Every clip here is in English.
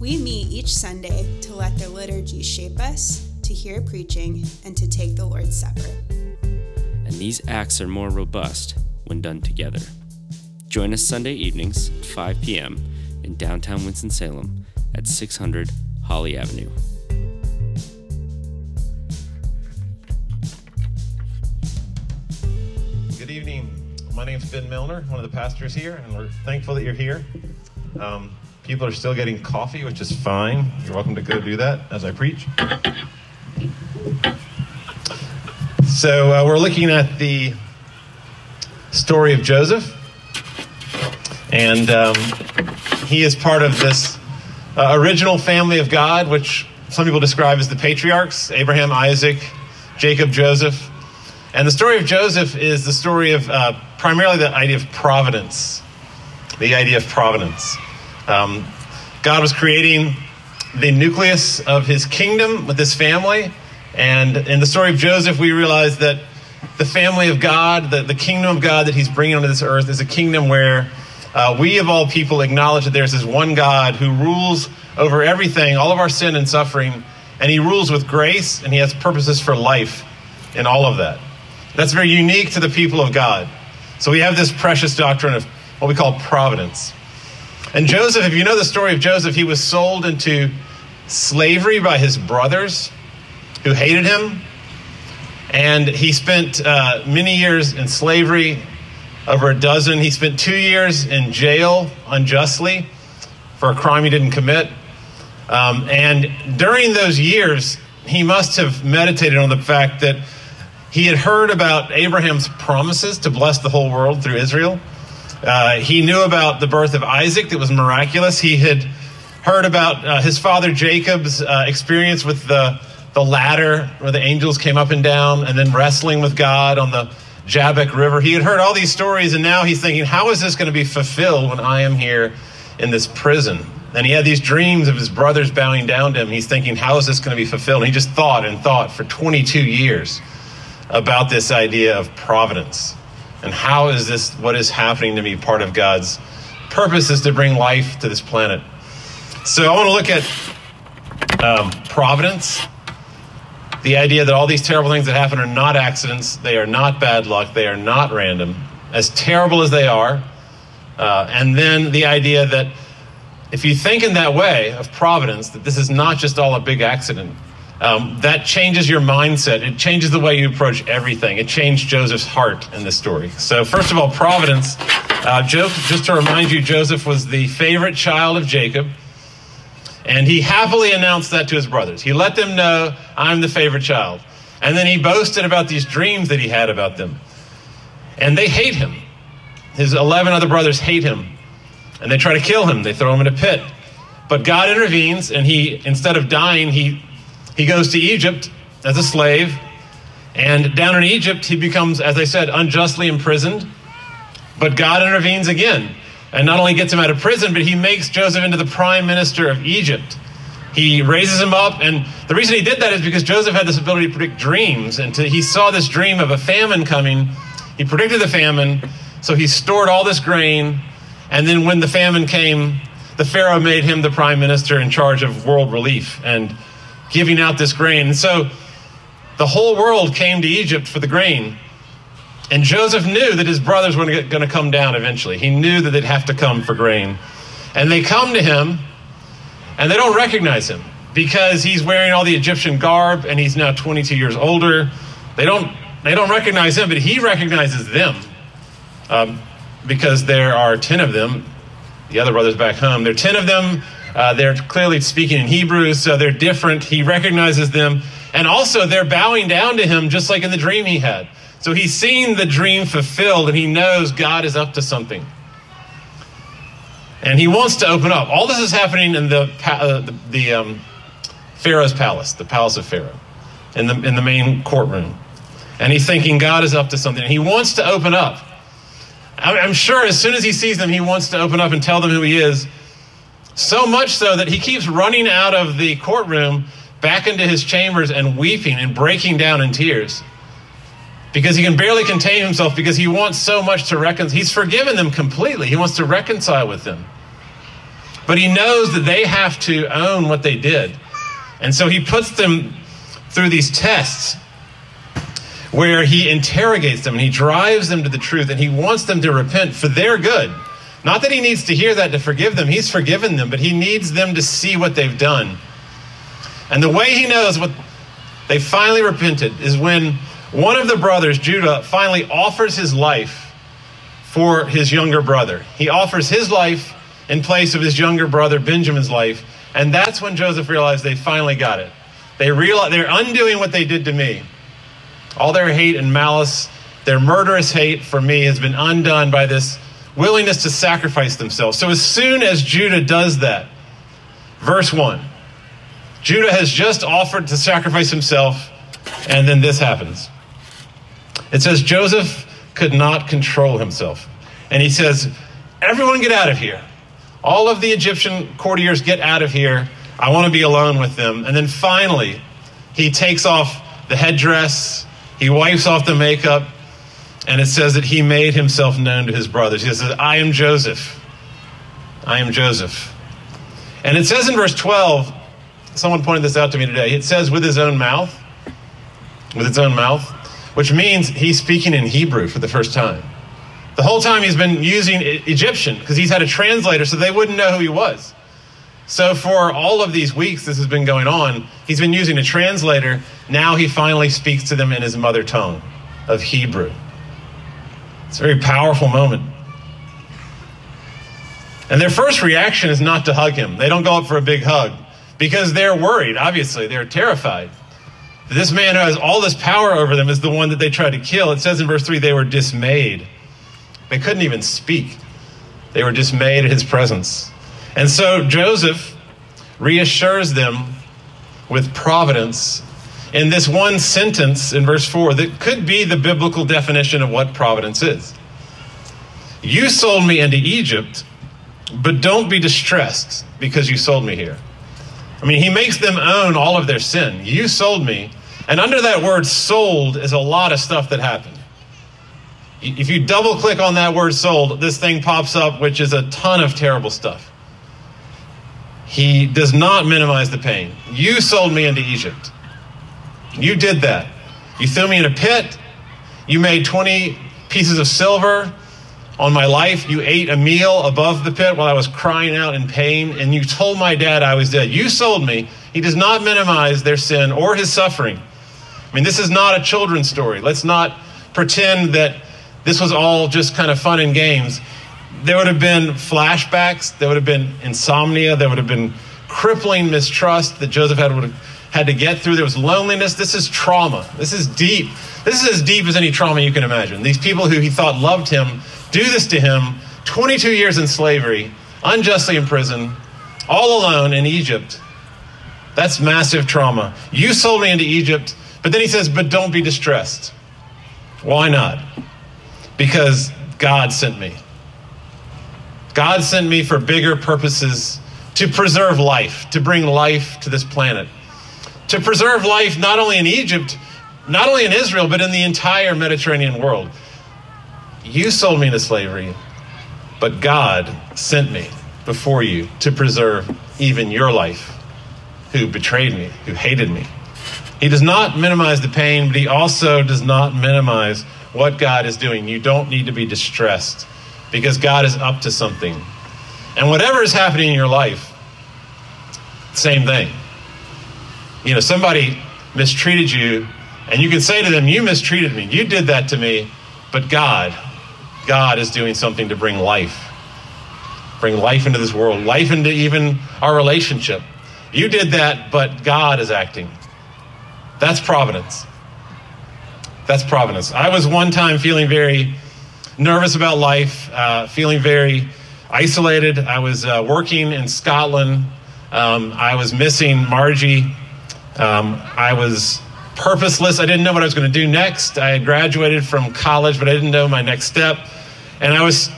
We meet each Sunday to let the liturgy shape us, to hear preaching, and to take the Lord's Supper. And these acts are more robust when done together. Join us Sunday evenings at 5 p.m. in downtown Winston-Salem at 600 Holly Avenue. Good evening. My name is Ben Milner, one of the pastors here, and we're thankful that you're here. Um, people are still getting coffee, which is fine. You're welcome to go do that as I preach. So, uh, we're looking at the story of Joseph, and um, he is part of this uh, original family of God, which some people describe as the patriarchs Abraham, Isaac, Jacob, Joseph. And the story of Joseph is the story of uh, primarily the idea of providence. The idea of providence. Um, God was creating the nucleus of his kingdom with his family. And in the story of Joseph, we realize that the family of God, the, the kingdom of God that he's bringing onto this earth, is a kingdom where uh, we, of all people, acknowledge that there's this one God who rules over everything, all of our sin and suffering, and he rules with grace, and he has purposes for life in all of that. That's very unique to the people of God. So we have this precious doctrine of what we call providence. And Joseph, if you know the story of Joseph, he was sold into slavery by his brothers who hated him. And he spent uh, many years in slavery, over a dozen. He spent two years in jail unjustly for a crime he didn't commit. Um, and during those years, he must have meditated on the fact that he had heard about Abraham's promises to bless the whole world through Israel. Uh, he knew about the birth of Isaac that was miraculous. He had heard about uh, his father Jacob's uh, experience with the, the ladder where the angels came up and down and then wrestling with God on the Jabbok River. He had heard all these stories and now he's thinking, how is this going to be fulfilled when I am here in this prison? And he had these dreams of his brothers bowing down to him. He's thinking, how is this going to be fulfilled? And he just thought and thought for 22 years about this idea of providence and how is this what is happening to me part of god's purpose is to bring life to this planet. So i want to look at um, providence. The idea that all these terrible things that happen are not accidents they are not bad luck they are not random. As terrible as they are uh, and then the idea that if you think in that way of providence that this is not just all a big accident um, that changes your mindset. It changes the way you approach everything. It changed Joseph's heart in this story. So, first of all, providence. Uh, Joseph, just to remind you, Joseph was the favorite child of Jacob, and he happily announced that to his brothers. He let them know, I'm the favorite child. And then he boasted about these dreams that he had about them. And they hate him. His 11 other brothers hate him, and they try to kill him. They throw him in a pit. But God intervenes, and he, instead of dying, he he goes to Egypt as a slave, and down in Egypt, he becomes, as I said, unjustly imprisoned. But God intervenes again, and not only gets him out of prison, but he makes Joseph into the prime minister of Egypt. He raises him up, and the reason he did that is because Joseph had this ability to predict dreams, and to, he saw this dream of a famine coming. He predicted the famine, so he stored all this grain, and then when the famine came, the Pharaoh made him the prime minister in charge of world relief. And giving out this grain. And so the whole world came to Egypt for the grain. And Joseph knew that his brothers were going to come down eventually. He knew that they'd have to come for grain. And they come to him, and they don't recognize him because he's wearing all the Egyptian garb and he's now 22 years older. They don't, they don't recognize him, but he recognizes them um, because there are 10 of them, the other brothers back home. There are 10 of them uh, they're clearly speaking in Hebrew, so they're different. He recognizes them. And also, they're bowing down to him just like in the dream he had. So he's seen the dream fulfilled and he knows God is up to something. And he wants to open up. All this is happening in the, uh, the, the um, Pharaoh's palace, the palace of Pharaoh, in the, in the main courtroom. And he's thinking God is up to something. He wants to open up. I'm sure as soon as he sees them, he wants to open up and tell them who he is. So much so that he keeps running out of the courtroom back into his chambers and weeping and breaking down in tears because he can barely contain himself because he wants so much to reconcile. He's forgiven them completely. He wants to reconcile with them. But he knows that they have to own what they did. And so he puts them through these tests where he interrogates them and he drives them to the truth and he wants them to repent for their good. Not that he needs to hear that to forgive them, he's forgiven them, but he needs them to see what they've done. And the way he knows what they finally repented is when one of the brothers, Judah, finally offers his life for his younger brother. He offers his life in place of his younger brother, Benjamin's life. And that's when Joseph realized they finally got it. They realize they're undoing what they did to me. All their hate and malice, their murderous hate for me has been undone by this willingness to sacrifice themselves. So as soon as Judah does that, verse 1, Judah has just offered to sacrifice himself, and then this happens. It says Joseph could not control himself. And he says, Everyone get out of here. All of the Egyptian courtiers get out of here. I want to be alone with them. And then finally, he takes off the headdress, he wipes off the makeup, and it says that he made himself known to his brothers. He says, I am Joseph. I am Joseph. And it says in verse 12, someone pointed this out to me today. It says, with his own mouth, with its own mouth, which means he's speaking in Hebrew for the first time. The whole time he's been using Egyptian because he's had a translator so they wouldn't know who he was. So for all of these weeks this has been going on, he's been using a translator. Now he finally speaks to them in his mother tongue of Hebrew. It's a very powerful moment. And their first reaction is not to hug him. They don't go up for a big hug because they're worried, obviously. They're terrified. This man who has all this power over them is the one that they tried to kill. It says in verse 3 they were dismayed. They couldn't even speak. They were dismayed at his presence. And so Joseph reassures them with providence in this one sentence in verse 4 that could be the biblical definition of what providence is. You sold me into Egypt, but don't be distressed because you sold me here. I mean, he makes them own all of their sin. You sold me. And under that word sold is a lot of stuff that happened. If you double click on that word sold, this thing pops up, which is a ton of terrible stuff. He does not minimize the pain. You sold me into Egypt. You did that. You threw me in a pit. You made 20 pieces of silver on my life. You ate a meal above the pit while I was crying out in pain, and you told my dad I was dead. You sold me. He does not minimize their sin or his suffering. I mean, this is not a children's story. Let's not pretend that this was all just kind of fun and games. There would have been flashbacks, there would have been insomnia, there would have been crippling mistrust that Joseph had, would have had to get through. There was loneliness. This is trauma. This is deep. This is as deep as any trauma you can imagine. These people who he thought loved him do this to him 22 years in slavery, unjustly in prison, all alone in Egypt. That's massive trauma. You sold me into Egypt, but then he says, but don't be distressed. Why not? Because God sent me. God sent me for bigger purposes to preserve life, to bring life to this planet, to preserve life not only in Egypt, not only in Israel, but in the entire Mediterranean world. You sold me into slavery, but God sent me before you to preserve even your life, who betrayed me, who hated me. He does not minimize the pain, but he also does not minimize what God is doing. You don't need to be distressed because God is up to something. And whatever is happening in your life, same thing. You know, somebody mistreated you, and you can say to them, You mistreated me. You did that to me. But God, God is doing something to bring life. Bring life into this world, life into even our relationship. You did that, but God is acting. That's providence. That's providence. I was one time feeling very nervous about life, uh, feeling very isolated. I was uh, working in Scotland. Um, I was missing Margie. Um, I was purposeless. I didn't know what I was going to do next. I had graduated from college, but I didn't know my next step. And I was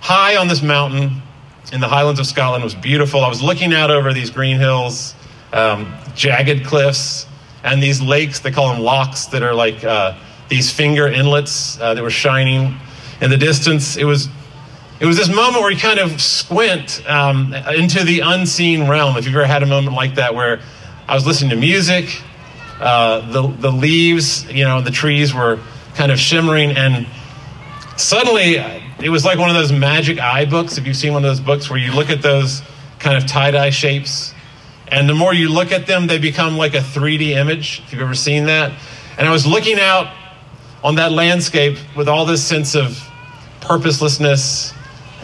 high on this mountain in the Highlands of Scotland. It was beautiful. I was looking out over these green hills, um, jagged cliffs, and these lakes. They call them lochs that are like uh, these finger inlets uh, that were shining in the distance. It was it was this moment where you kind of squint um, into the unseen realm. If you've ever had a moment like that where I was listening to music, uh, the the leaves, you know, the trees were kind of shimmering, and suddenly it was like one of those magic eye books. If you've seen one of those books where you look at those kind of tie dye shapes, and the more you look at them, they become like a 3D image. If you've ever seen that, and I was looking out on that landscape with all this sense of purposelessness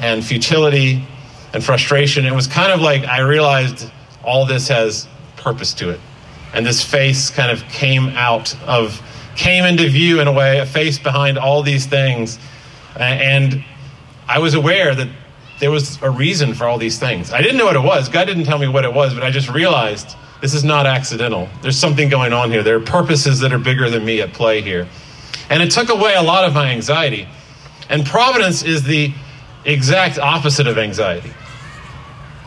and futility and frustration. It was kind of like I realized all this has purpose to it. And this face kind of came out of, came into view in a way, a face behind all these things. And I was aware that there was a reason for all these things. I didn't know what it was. God didn't tell me what it was, but I just realized this is not accidental. There's something going on here. There are purposes that are bigger than me at play here. And it took away a lot of my anxiety. And providence is the exact opposite of anxiety.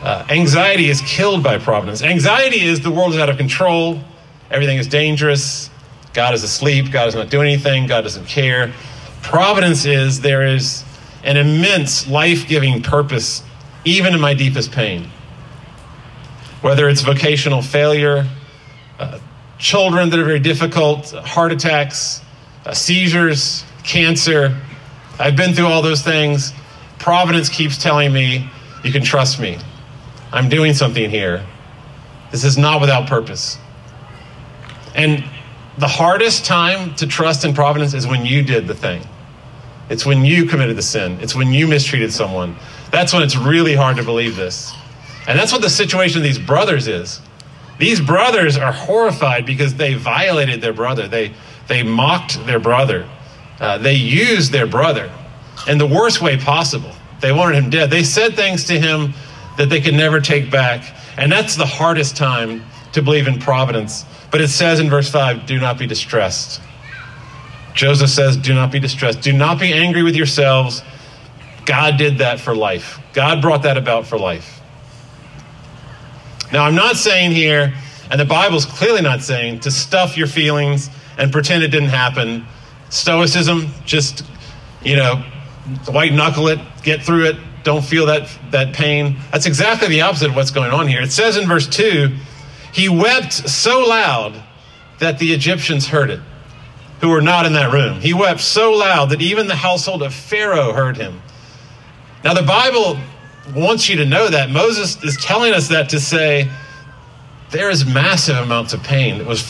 Uh, anxiety is killed by providence. Anxiety is the world is out of control, everything is dangerous, God is asleep, God is not doing anything, God doesn't care. Providence is there is an immense life giving purpose, even in my deepest pain. Whether it's vocational failure, uh, children that are very difficult, heart attacks, uh, seizures, cancer. I've been through all those things. Providence keeps telling me, you can trust me. I'm doing something here. This is not without purpose. And the hardest time to trust in providence is when you did the thing. It's when you committed the sin. It's when you mistreated someone. That's when it's really hard to believe this. And that's what the situation of these brothers is. These brothers are horrified because they violated their brother. They, they mocked their brother. Uh, they used their brother in the worst way possible. They wanted him dead. They said things to him that they could never take back. And that's the hardest time to believe in providence. But it says in verse 5 do not be distressed. Joseph says, do not be distressed. Do not be angry with yourselves. God did that for life. God brought that about for life. Now, I'm not saying here, and the Bible's clearly not saying, to stuff your feelings and pretend it didn't happen. Stoicism, just, you know, white knuckle it, get through it, don't feel that, that pain. That's exactly the opposite of what's going on here. It says in verse 2 he wept so loud that the Egyptians heard it, who were not in that room. He wept so loud that even the household of Pharaoh heard him. Now, the Bible wants you to know that. Moses is telling us that to say there is massive amounts of pain that was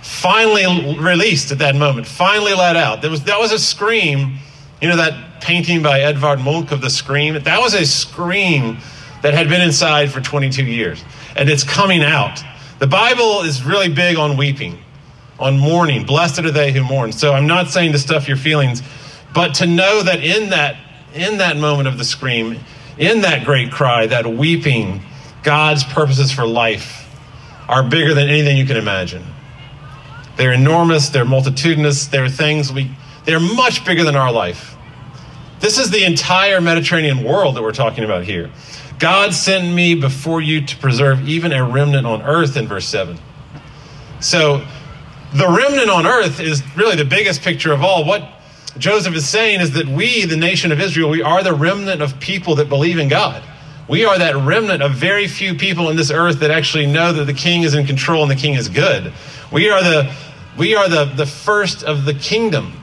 finally released at that moment, finally let out. There was, that was a scream. You know that painting by Edvard Munch of the scream? That was a scream that had been inside for 22 years, and it's coming out. The Bible is really big on weeping, on mourning. Blessed are they who mourn. So I'm not saying to stuff your feelings, but to know that in that in that moment of the scream, in that great cry, that weeping, God's purposes for life are bigger than anything you can imagine. They're enormous, they're multitudinous, they're things we they're much bigger than our life. This is the entire Mediterranean world that we're talking about here. God sent me before you to preserve even a remnant on earth in verse 7. So the remnant on earth is really the biggest picture of all. What Joseph is saying is that we, the nation of Israel, we are the remnant of people that believe in God. We are that remnant of very few people in this earth that actually know that the king is in control and the king is good. We are the we are the, the first of the kingdom.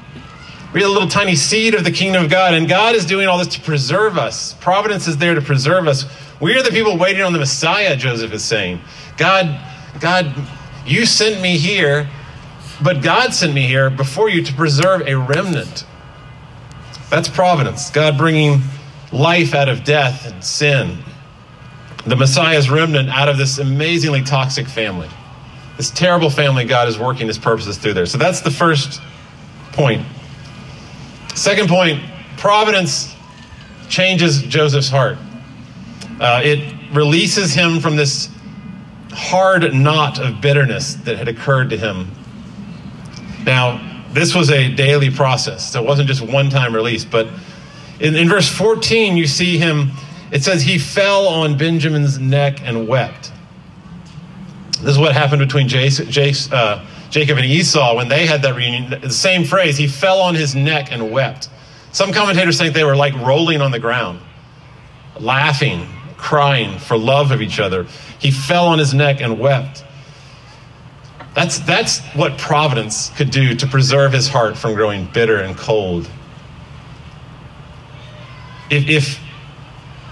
We're a little tiny seed of the kingdom of God, and God is doing all this to preserve us. Providence is there to preserve us. We are the people waiting on the Messiah, Joseph is saying. God, God, you sent me here, but God sent me here before you to preserve a remnant. That's providence. God bringing life out of death and sin. The Messiah's remnant out of this amazingly toxic family. This terrible family, God is working his purposes through there. So that's the first point. Second point providence changes Joseph's heart. Uh, it releases him from this hard knot of bitterness that had occurred to him. Now, this was a daily process, so it wasn't just one time release. But in, in verse 14, you see him, it says, he fell on Benjamin's neck and wept. This is what happened between Jace, Jace, uh, Jacob and Esau when they had that reunion. The same phrase, he fell on his neck and wept. Some commentators think they were like rolling on the ground, laughing, crying for love of each other. He fell on his neck and wept. That's, that's what providence could do to preserve his heart from growing bitter and cold. If, if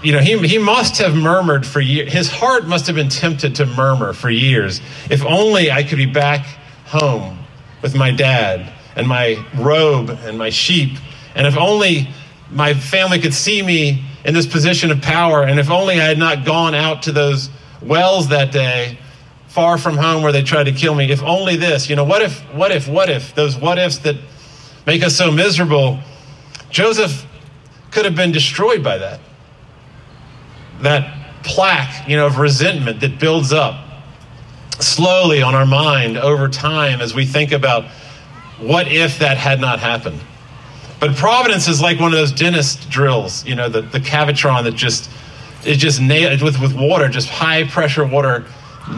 you know, he, he must have murmured for years. His heart must have been tempted to murmur for years. If only I could be back home with my dad and my robe and my sheep. And if only my family could see me in this position of power. And if only I had not gone out to those wells that day far from home where they tried to kill me. If only this, you know, what if, what if, what if, those what ifs that make us so miserable. Joseph could have been destroyed by that. That plaque, you know, of resentment that builds up slowly on our mind over time as we think about what if that had not happened. But providence is like one of those dentist drills, you know, the, the Cavitron that just is just nailed with, with water, just high pressure water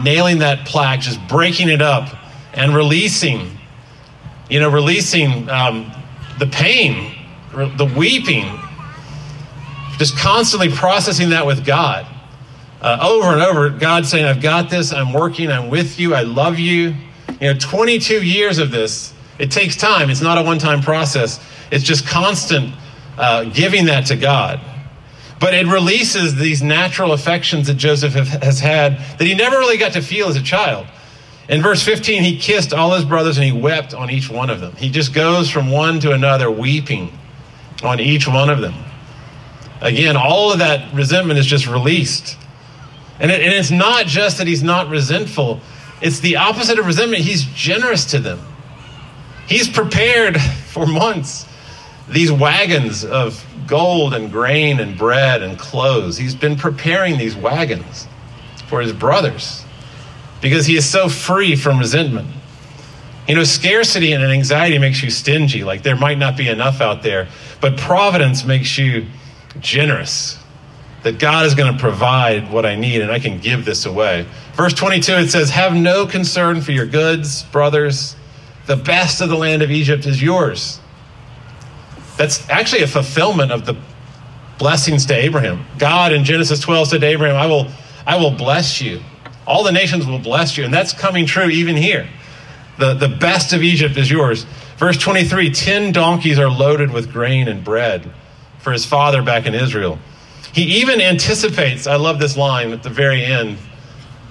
nailing that plaque, just breaking it up and releasing, you know, releasing um, the pain, the weeping, just constantly processing that with God. Uh, over and over, God saying, I've got this, I'm working, I'm with you, I love you. You know, 22 years of this, it takes time. It's not a one time process, it's just constant uh, giving that to God. But it releases these natural affections that Joseph has had that he never really got to feel as a child. In verse 15, he kissed all his brothers and he wept on each one of them. He just goes from one to another, weeping on each one of them. Again, all of that resentment is just released. And, it, and it's not just that he's not resentful, it's the opposite of resentment. He's generous to them. He's prepared for months these wagons of gold and grain and bread and clothes. He's been preparing these wagons for his brothers because he is so free from resentment. You know, scarcity and anxiety makes you stingy, like there might not be enough out there, but providence makes you generous. That God is going to provide what I need and I can give this away. Verse 22, it says, Have no concern for your goods, brothers. The best of the land of Egypt is yours. That's actually a fulfillment of the blessings to Abraham. God in Genesis 12 said to Abraham, I will, I will bless you. All the nations will bless you. And that's coming true even here. The, the best of Egypt is yours. Verse 23 10 donkeys are loaded with grain and bread for his father back in Israel. He even anticipates, I love this line at the very end.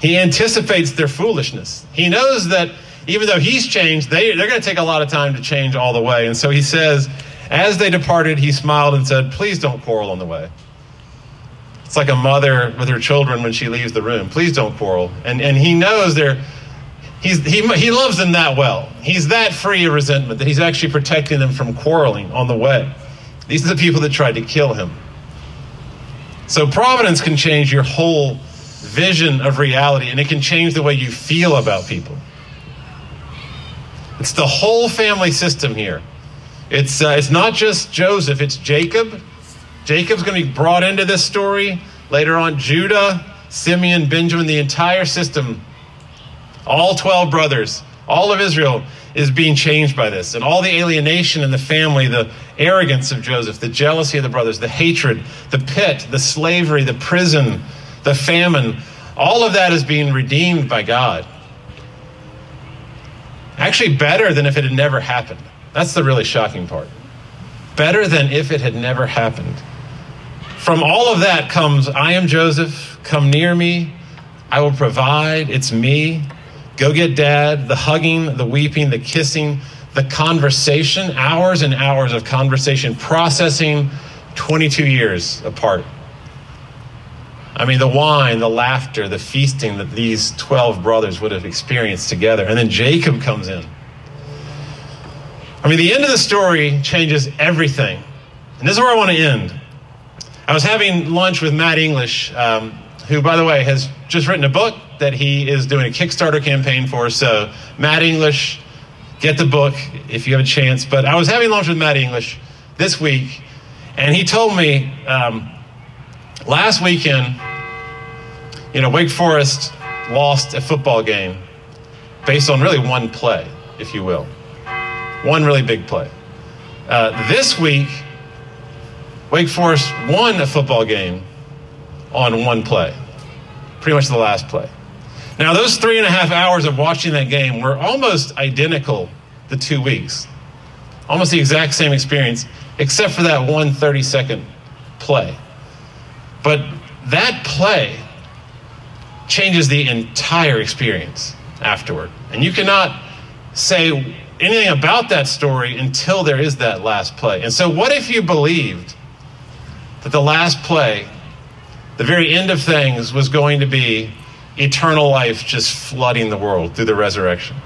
He anticipates their foolishness. He knows that even though he's changed, they, they're going to take a lot of time to change all the way. And so he says, as they departed, he smiled and said, Please don't quarrel on the way. It's like a mother with her children when she leaves the room. Please don't quarrel. And, and he knows they're, he's, he, he loves them that well. He's that free of resentment that he's actually protecting them from quarreling on the way. These are the people that tried to kill him. So providence can change your whole vision of reality, and it can change the way you feel about people. It's the whole family system here. It's, uh, it's not just Joseph, it's Jacob. Jacob's going to be brought into this story. Later on, Judah, Simeon, Benjamin, the entire system, all 12 brothers, all of Israel is being changed by this. And all the alienation in the family, the arrogance of Joseph, the jealousy of the brothers, the hatred, the pit, the slavery, the prison, the famine, all of that is being redeemed by God. Actually, better than if it had never happened. That's the really shocking part. Better than if it had never happened. From all of that comes, I am Joseph, come near me, I will provide, it's me. Go get dad, the hugging, the weeping, the kissing, the conversation, hours and hours of conversation, processing 22 years apart. I mean, the wine, the laughter, the feasting that these 12 brothers would have experienced together. And then Jacob comes in. I mean, the end of the story changes everything. And this is where I want to end. I was having lunch with Matt English, um, who, by the way, has just written a book that he is doing a Kickstarter campaign for. So, Matt English, get the book if you have a chance. But I was having lunch with Matt English this week, and he told me um, last weekend, you know, Wake Forest lost a football game based on really one play, if you will. One really big play. Uh, this week, Wake Forest won a football game on one play, pretty much the last play. Now, those three and a half hours of watching that game were almost identical the two weeks. Almost the exact same experience, except for that one 30 second play. But that play changes the entire experience afterward. And you cannot say anything about that story until there is that last play. And so, what if you believed that the last play, the very end of things, was going to be eternal life just flooding the world through the resurrection?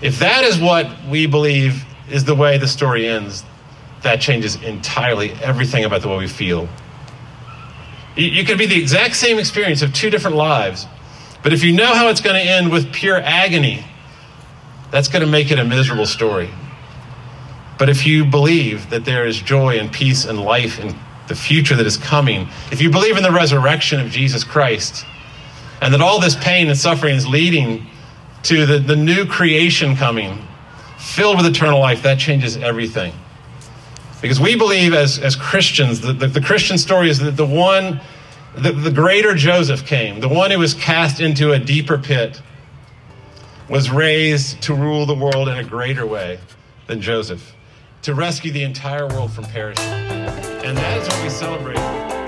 If that is what we believe is the way the story ends, that changes entirely everything about the way we feel. You could be the exact same experience of two different lives, but if you know how it's going to end with pure agony, that's going to make it a miserable story. But if you believe that there is joy and peace and life in the future that is coming, if you believe in the resurrection of Jesus Christ, and that all this pain and suffering is leading to the, the new creation coming, filled with eternal life, that changes everything. Because we believe as, as Christians, the, the, the Christian story is that the one, the, the greater Joseph came, the one who was cast into a deeper pit, was raised to rule the world in a greater way than Joseph, to rescue the entire world from perishing. And that is what we celebrate.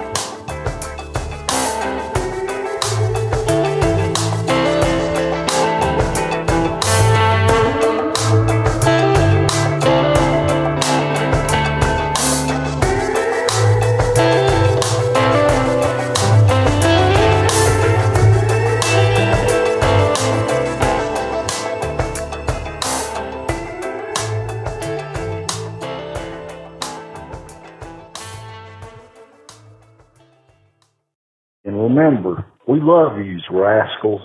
Love you, rascals.